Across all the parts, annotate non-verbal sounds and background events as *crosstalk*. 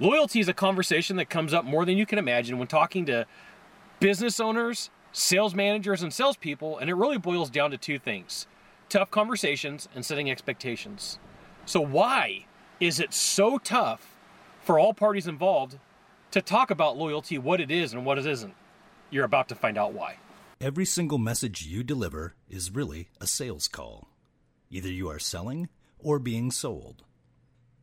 Loyalty is a conversation that comes up more than you can imagine when talking to business owners, sales managers, and salespeople, and it really boils down to two things tough conversations and setting expectations. So, why is it so tough for all parties involved to talk about loyalty, what it is and what it isn't? You're about to find out why. Every single message you deliver is really a sales call. Either you are selling or being sold.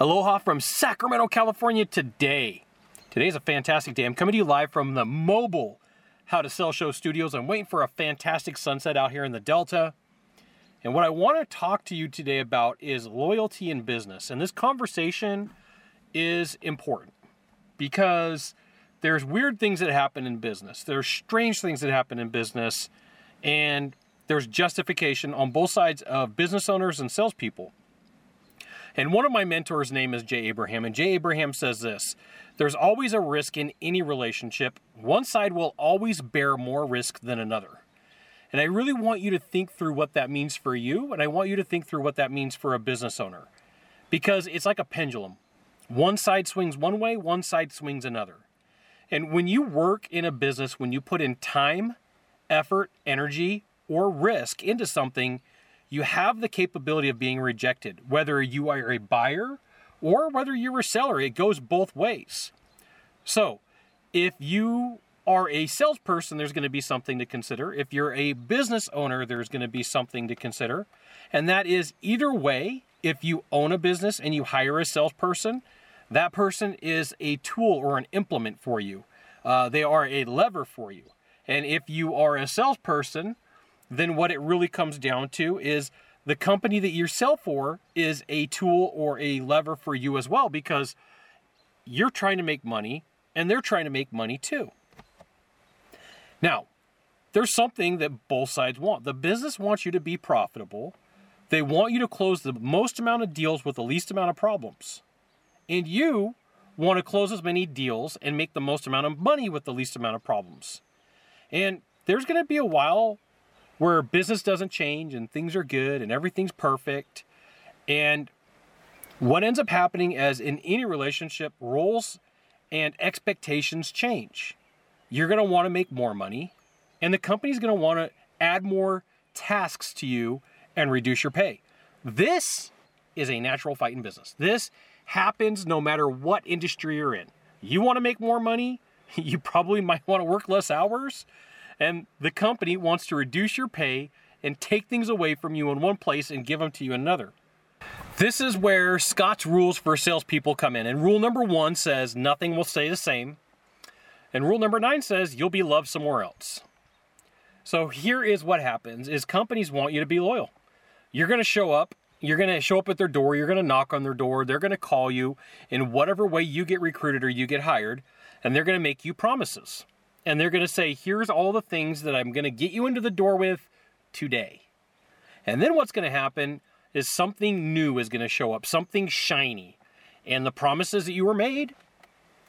Aloha from Sacramento, California today. Today's a fantastic day. I'm coming to you live from the mobile How to Sell Show studios. I'm waiting for a fantastic sunset out here in the Delta. And what I want to talk to you today about is loyalty in business. And this conversation is important because there's weird things that happen in business. There's strange things that happen in business, and there's justification on both sides of business owners and salespeople. And one of my mentors' name is Jay Abraham, and Jay Abraham says this There's always a risk in any relationship. One side will always bear more risk than another. And I really want you to think through what that means for you, and I want you to think through what that means for a business owner. Because it's like a pendulum. One side swings one way, one side swings another. And when you work in a business, when you put in time, effort, energy, or risk into something, you have the capability of being rejected, whether you are a buyer or whether you're a seller. It goes both ways. So, if you are a salesperson, there's going to be something to consider. If you're a business owner, there's going to be something to consider. And that is either way, if you own a business and you hire a salesperson, that person is a tool or an implement for you. Uh, they are a lever for you. And if you are a salesperson, then what it really comes down to is the company that you sell for is a tool or a lever for you as well because you're trying to make money and they're trying to make money too. Now, there's something that both sides want. The business wants you to be profitable. They want you to close the most amount of deals with the least amount of problems. And you want to close as many deals and make the most amount of money with the least amount of problems. And there's going to be a while where business doesn't change and things are good and everything's perfect. And what ends up happening as in any relationship, roles and expectations change. You're going to want to make more money, and the company's going to want to add more tasks to you and reduce your pay. This is a natural fight in business. This happens no matter what industry you're in. You want to make more money, *laughs* you probably might want to work less hours, and the company wants to reduce your pay and take things away from you in one place and give them to you in another. This is where Scott's rules for salespeople come in. And rule number one says nothing will stay the same. And rule number nine says you'll be loved somewhere else. So here is what happens is companies want you to be loyal. You're to show up, you're to show up at their door, you're to knock on their door, they're to call you in whatever way you get recruited or you get hired, and they're to make you promises and they're going to say, here's all the things that I'm going to get you into the door with today. And then what's going to happen is something new is going to show up, something shiny. And the promises that you were made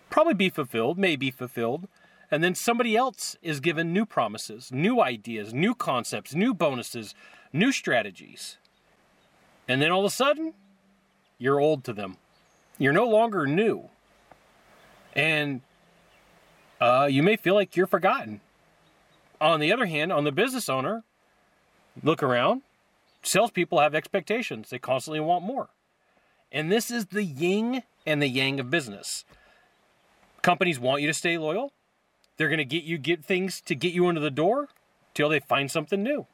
probably be fulfilled, may be fulfilled. And then somebody else is given new promises, new ideas, new concepts, new bonuses, new strategies. And then all of a sudden, you're old to them. You're no longer new. And uh, you may feel like you're forgotten. On the other hand, on the business owner, look around. Salespeople have expectations, they constantly want more. And this is the yin and the yang of business. Companies want you to stay loyal. They're going to get you get things to get you into the door till they find something new.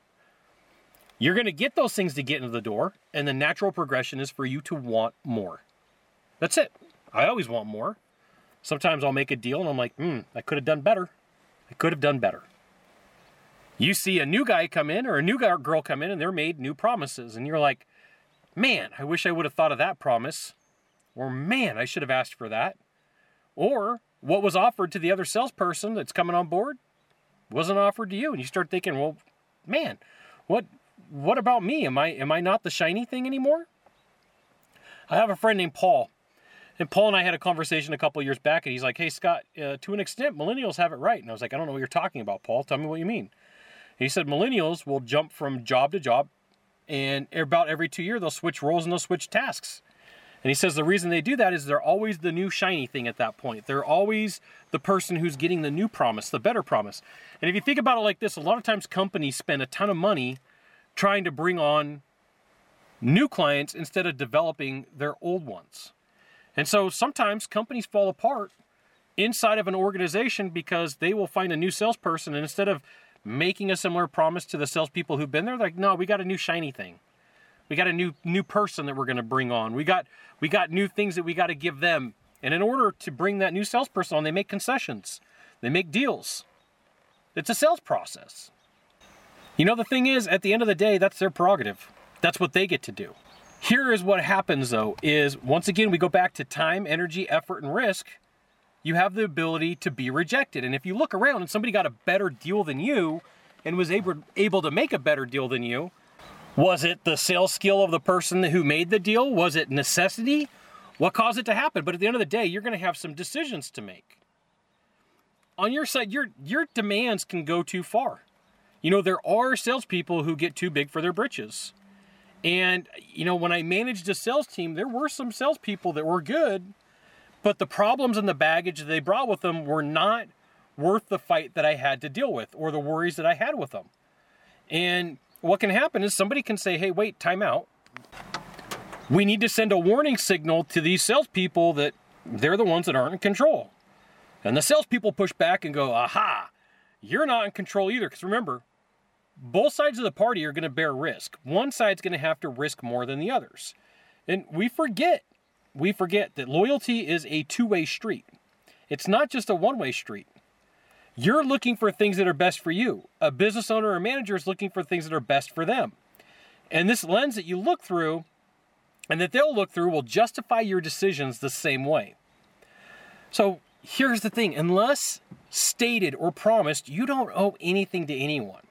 You're going to get those things to get into the door, and the natural progression is for you to want more. That's it. I always want more. Sometimes I'll make a deal and I'm like, hmm, I could have done better. I could have done better. You see a new guy come in or a new girl come in and they're made new promises, and you're like, man, I wish I would have thought of that promise. Or man, I should have asked for that. Or what was offered to the other salesperson that's coming on board wasn't offered to you. And you start thinking, well, man, what what about me? Am I am I not the shiny thing anymore? I have a friend named Paul. And Paul and I had a conversation a couple years back, and he's like, "Hey Scott, uh, to an extent, millennials have it right." And I was like, "I don't know what you're talking about, Paul. Tell me what you mean." He said millennials will jump from job to job, and about every two years they'll switch roles and they'll switch tasks. And he says the reason they do that is they're always the new shiny thing at that point. They're always the person who's getting the new promise, the better promise. And if you think about it like this, a lot of times companies spend a ton of money trying to bring on new clients instead of developing their old ones. And so sometimes companies fall apart inside of an organization because they will find a new salesperson and instead of making a similar promise to the salespeople who've been there, like, no, we got a new shiny thing. We got a new new person that we're going to bring on. We got we got new things that we got to give them. And in order to bring that new salesperson on, they make concessions. They make deals. It's a sales process. You know the thing is at the end of the day that's their prerogative. That's what they get to do. Here is what happens though is once again we go back to time, energy, effort and risk. You have the ability to be rejected. And if you look around and somebody got a better deal than you and was able able to make a better deal than you, was it the sales skill of the person who made the deal? Was it necessity? What caused it to happen? But at the end of the day, you're going to have some decisions to make. On your side, your your demands can go too far. You know, there are salespeople who get too big for their britches. And, you know, when I managed a sales team, there were some salespeople that were good, but the problems and the baggage that they brought with them were not worth the fight that I had to deal with or the worries that I had with them. And what can happen is somebody can say, hey, wait, time out. We need to send a warning signal to these salespeople that they're the ones that aren't in control. And the salespeople push back and go, aha, you're not in control either. Because remember, both sides of the party are going to bear risk. One side's going to have to risk more than the others. And we forget, we forget that loyalty is a two way street. It's not just a one way street. You're looking for things that are best for you. A business owner or manager is looking for things that are best for them. And this lens that you look through and that they'll look through will justify your decisions the same way. So here's the thing unless stated or promised, you don't owe anything to anyone.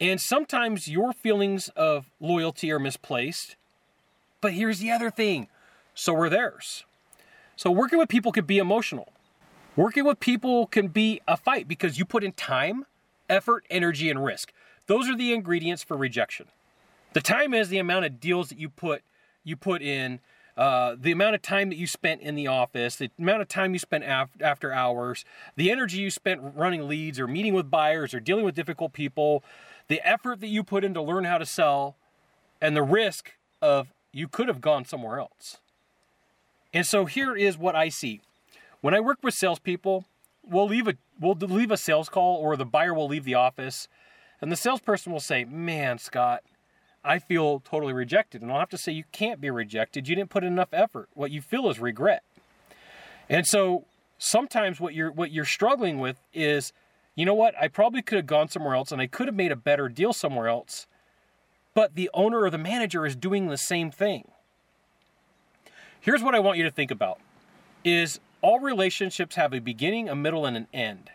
And sometimes your feelings of loyalty are misplaced. But here's the other thing so are theirs. So working with people could be emotional. Working with people can be a fight because you put in time, effort, energy, and risk. Those are the ingredients for rejection. The time is the amount of deals that you put you put in, uh, the amount of time that you spent in the office, the amount of time you spent af- after hours, the energy you spent running leads or meeting with buyers or dealing with difficult people, the effort that you put in to learn how to sell, and the risk of you could have gone somewhere else. And so here is what I see. When I work with salespeople, we'll leave a we'll leave a sales call or the buyer will leave the office, and the salesperson will say, "Man, Scott, I feel totally rejected." And I'll have to say, "You can't be rejected. You didn't put in enough effort. What you feel is regret." And so sometimes what you're what you're struggling with is, you know what? I probably could have gone somewhere else, and I could have made a better deal somewhere else. But the owner or the manager is doing the same thing. Here's what I want you to think about: is all relationships have a beginning, a middle, and an end.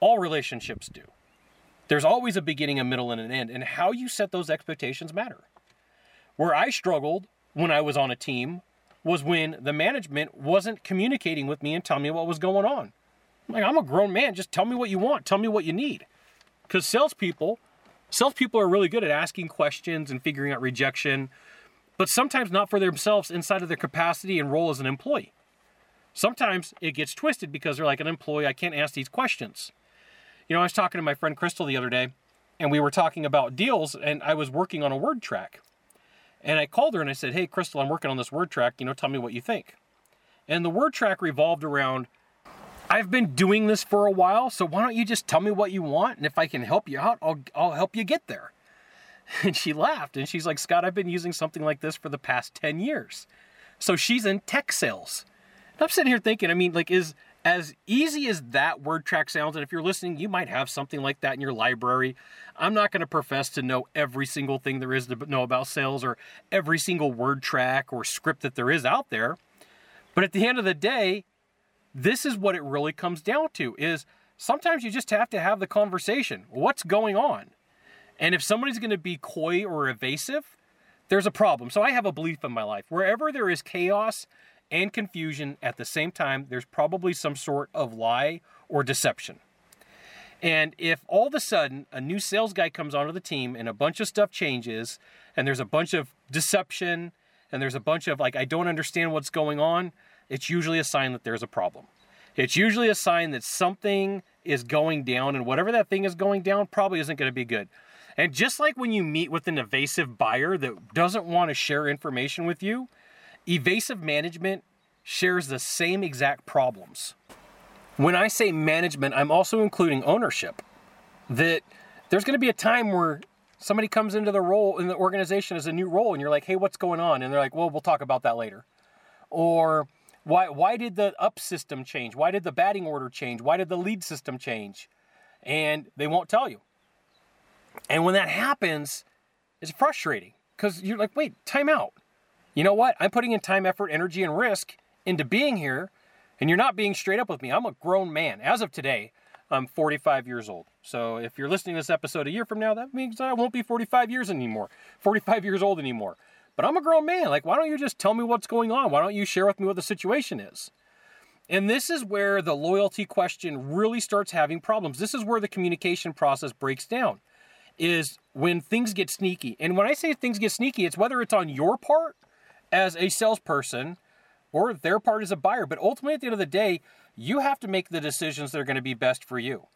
All relationships do. There's always a beginning, a middle, and an end, and how you set those expectations matter. Where I struggled when I was on a team was when the management wasn't communicating with me and telling me what was going on. Like, I'm a grown man, just tell me what you want, tell me what you need. Because salespeople, salespeople are really good at asking questions and figuring out rejection, but sometimes not for themselves inside of their capacity and role as an employee. Sometimes it gets twisted because they're like an employee, I can't ask these questions. You know, I was talking to my friend Crystal the other day, and we were talking about deals, and I was working on a word track. And I called her and I said, Hey, Crystal, I'm working on this word track. You know, tell me what you think. And the word track revolved around I've been doing this for a while, so why don't you just tell me what you want? And if I can help you out, I'll, I'll help you get there. *laughs* And she laughed and she's like, Scott, I've been using something like this for the past 10 years. So she's in tech sales. And I'm sitting here thinking, I mean, like, is as easy as that word track sounds, and if you're listening, you might have something like that in your library. I'm not going to profess to know every single thing there is to know about sales or every single word track or script that there is out there. But at the end of the day, this is what it really comes down to is sometimes you just have to have the conversation. What's going on? And if somebody's going to be coy or evasive, there's a problem. So I have a belief in my life. Wherever there is chaos and confusion at the same time, there's probably some sort of lie or deception. And if all of a sudden a new sales guy comes onto the team and a bunch of stuff changes and there's a bunch of deception and there's a bunch of like, I don't understand what's going on, it's usually a sign that there's a problem. It's usually a sign that something is going down and whatever that thing is going down probably isn't going to be good. And just like when you meet with an evasive buyer that doesn't want to share information with you, Evasive management shares the same exact problems. When I say management, I'm also including ownership. That there's going to be a time where somebody comes into the role in the organization as a new role and you're like, "Hey, what's going on?" and they're like, "Well, we'll talk about that later." Or why why did the up system change? Why did the batting order change? Why did the lead system change? And they won't tell you. And when that happens, it's frustrating because you're like, "Wait, time out." you know what? I'm putting in time, effort, energy, and risk into being here, and you're not being straight up with me. I'm a grown man. As of today, I'm 45 years old. So if you're listening to this episode a year from now, that means I won't be 45 years anymore, 45 years old anymore. But I'm a grown man. Like, why don't you just tell me what's going on? Why don't you share with me what the situation is? And this is where the loyalty question really starts having problems. This is where the communication process breaks down. Is when things get sneaky. And when I say things get sneaky, it's whether it's on your part as a salesperson or their part as a buyer. But ultimately, at the end of the day, you have to make the decisions that are going to be best for you.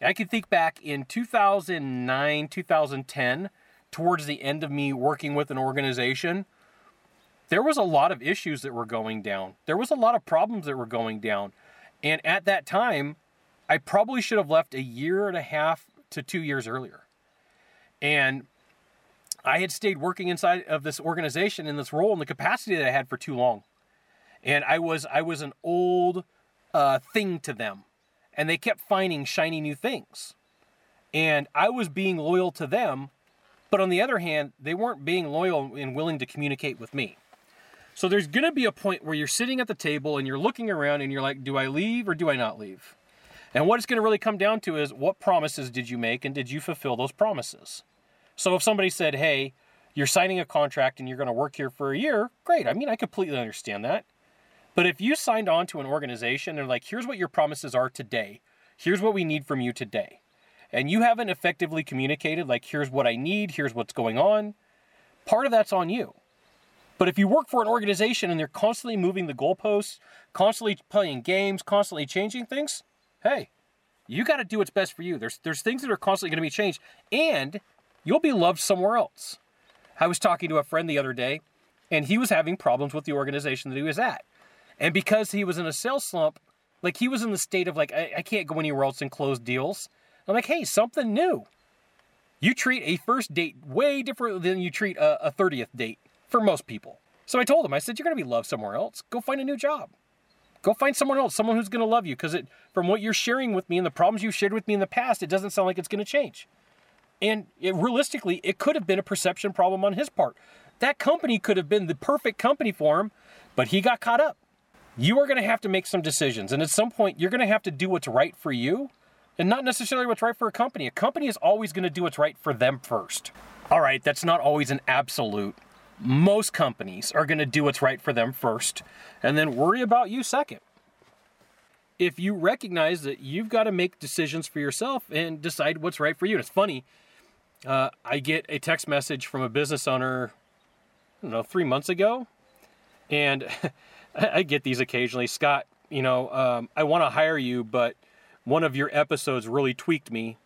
I can think back in 2009, 2010, towards the end of me working with an organization, there was a lot of issues that were going down. There was a lot of problems that were going down. And at that time, I probably should have left a year and a half to two years earlier. And I had stayed working inside of this organization in this role in the capacity that I had for too long, and I was I was an old uh, thing to them, and they kept finding shiny new things, and I was being loyal to them, but on the other hand, they weren't being loyal and willing to communicate with me. So there's going to be a point where you're sitting at the table and you're looking around and you're like, do I leave or do I not leave? And what it's going to really come down to is what promises did you make and did you fulfill those promises? So if somebody said, hey, you're signing a contract and you're going to work here for a year, great. I mean, I completely understand that. But if you signed on to an organization and like, here's what your promises are today, here's what we need from you today, and you haven't effectively communicated, like, here's what I need, here's what's going on, part of that's on you. But if you work for an organization and they're constantly moving the goalposts, constantly playing games, constantly changing things, hey, you got to do what's best for you. There's there's things that are constantly going to be changed, and you'll be loved somewhere else. I was talking to a friend the other day, and he was having problems with the organization that he was at. And because he was in a sales slump, like he was in the state of like, I, I can't go anywhere else and close deals. I'm like, hey, something new. You treat a first date way different than you treat a, a 30th date for most people. So I told him, I said, you're going to be loved somewhere else. Go find a new job. Go find someone else, someone who's going to love you. Because from what you're sharing with me and the problems you've shared with me in the past, it doesn't sound like it's going to change. And it, realistically, it could have been a perception problem on his part. That company could have been the perfect company for him, but he got caught up. You are going to have to make some decisions. And at some point, you're going to have to do what's right for you and not necessarily what's right for a company. A company is always going to do what's right for them first. All right, that's not always an absolute. Most companies are going to do what's right for them first and then worry about you second. If you recognize that you've got to make decisions for yourself and decide what's right for you. And it's funny, uh, I get a text message from a business owner, I don't know, three months ago. And *laughs* I get these occasionally. Scott, you know, um, I want to hire you, but one of your episodes really tweaked me.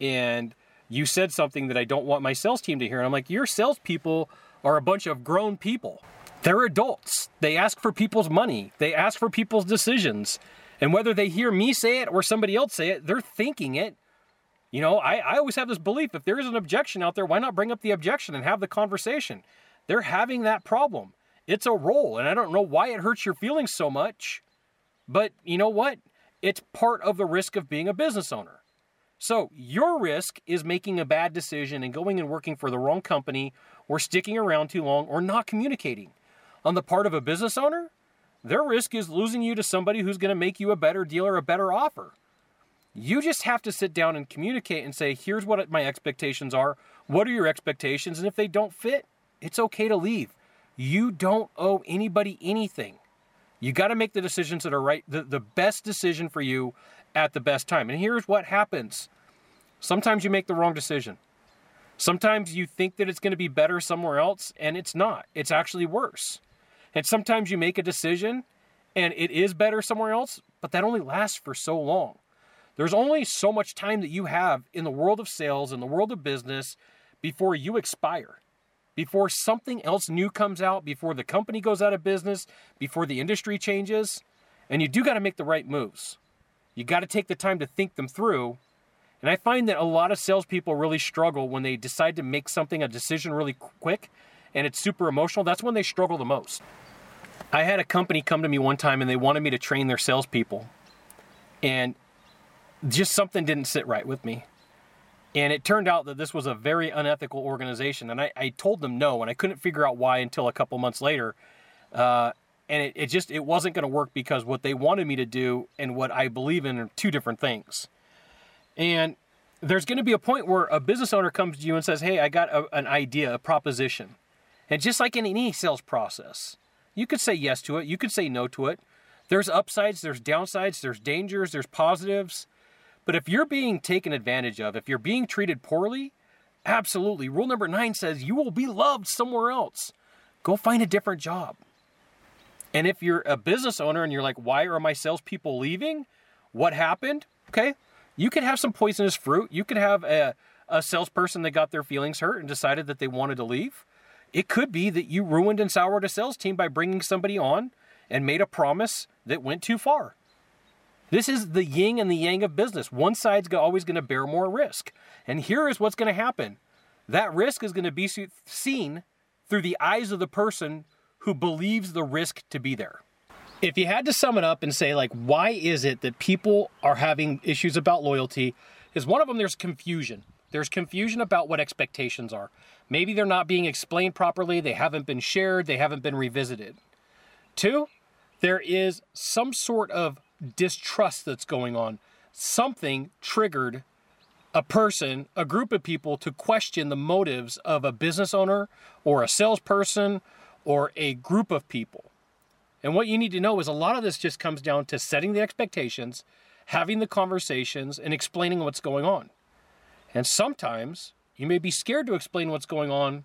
And you said something that I don't want my sales team to hear. And I'm like, your salespeople are a bunch of grown people. They're adults. They ask for people's money, they ask for people's decisions. And whether they hear me say it or somebody else say it, they're thinking it you know, I, I always have this belief if there is an objection out there, why not bring up the objection and have the conversation? They're having that problem. It's a role, and I don't know why it hurts your feelings so much, But you know what? It's part of the risk of being a business owner. So, your risk is making a bad decision and going and working for the wrong company or sticking around too long or not communicating. On the part of a business owner, their risk is losing you to somebody who's going to make you a better deal or a better offer. You just have to sit down and communicate and say, here's what my expectations are. What are your expectations? And if they don't fit, it's okay to leave. You don't owe anybody anything. You got to make the decisions that are right, the, the best decision for you at the best time. And here's what happens sometimes you make the wrong decision. Sometimes you think that it's going to be better somewhere else, and it's not. It's actually worse. And sometimes you make a decision and it is better somewhere else, but that only lasts for so long. There's only so much time that you have in the world of sales, in the world of business, before you expire, before something else new comes out, before the company goes out of business, before the industry changes. And you do got to make the right moves. You got to take the time to think them through. And I find that a lot of salespeople really struggle when they decide to make something a decision really quick and it's super emotional. That's when they struggle the most. I had a company come to me one time and they wanted me to train their salespeople. And just something didn't sit right with me. And it turned out that this was a very unethical organization. And I, I told them no, and I couldn't figure out why until a couple months later. Uh, and it, it just it wasn't going to work because what they wanted me to do and what I believe in are two different things. And there's going to be a point where a business owner comes to you and says, "Hey, I got a, an idea, a proposition," and just like in any sales process, you could say yes to it, you could say no to it. There's upsides, there's downsides, there's dangers, there's positives. But if you're being taken advantage of, if you're being treated poorly, absolutely. Rule number nine says you will be loved somewhere else. Go find a different job. And if you're a business owner and you're like, why are my salespeople leaving? What happened? Okay, you could have some poisonous fruit. You could have a, a salesperson that got their feelings hurt and decided that they wanted to leave. It could be that you ruined and soured a sales team by bringing somebody on and made a promise that went too far. This is the yin and the yang of business. One side's always going to bear more risk. And here is what's going to happen that risk is going to be seen through the eyes of the person who believes the risk to be there. If you had to sum it up and say, like, why is it that people are having issues about loyalty, is one of them there's confusion. There's confusion about what expectations are. Maybe they're not being explained properly, they haven't been shared, they haven't been revisited. Two, there is some sort of distrust that's going on. Something triggered a person, a group of people to question the motives of a business owner or a salesperson or a group of people. And what you need to know is a lot of this just comes down to setting the expectations, having the conversations, and explaining what's going on. And sometimes you may be scared to explain what's going on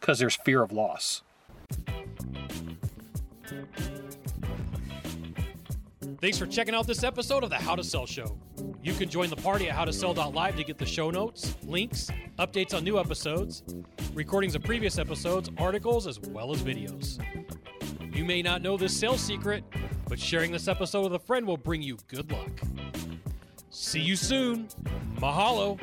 because there's fear of loss. Thanks for checking out this episode of the How to Sell Show. You can join the party at howtosell.live to get the show notes, links, updates on new episodes, recordings of previous episodes, articles, as well as videos. You may not know this sales secret, but sharing this episode with a friend will bring you good luck. See you soon. Mahalo.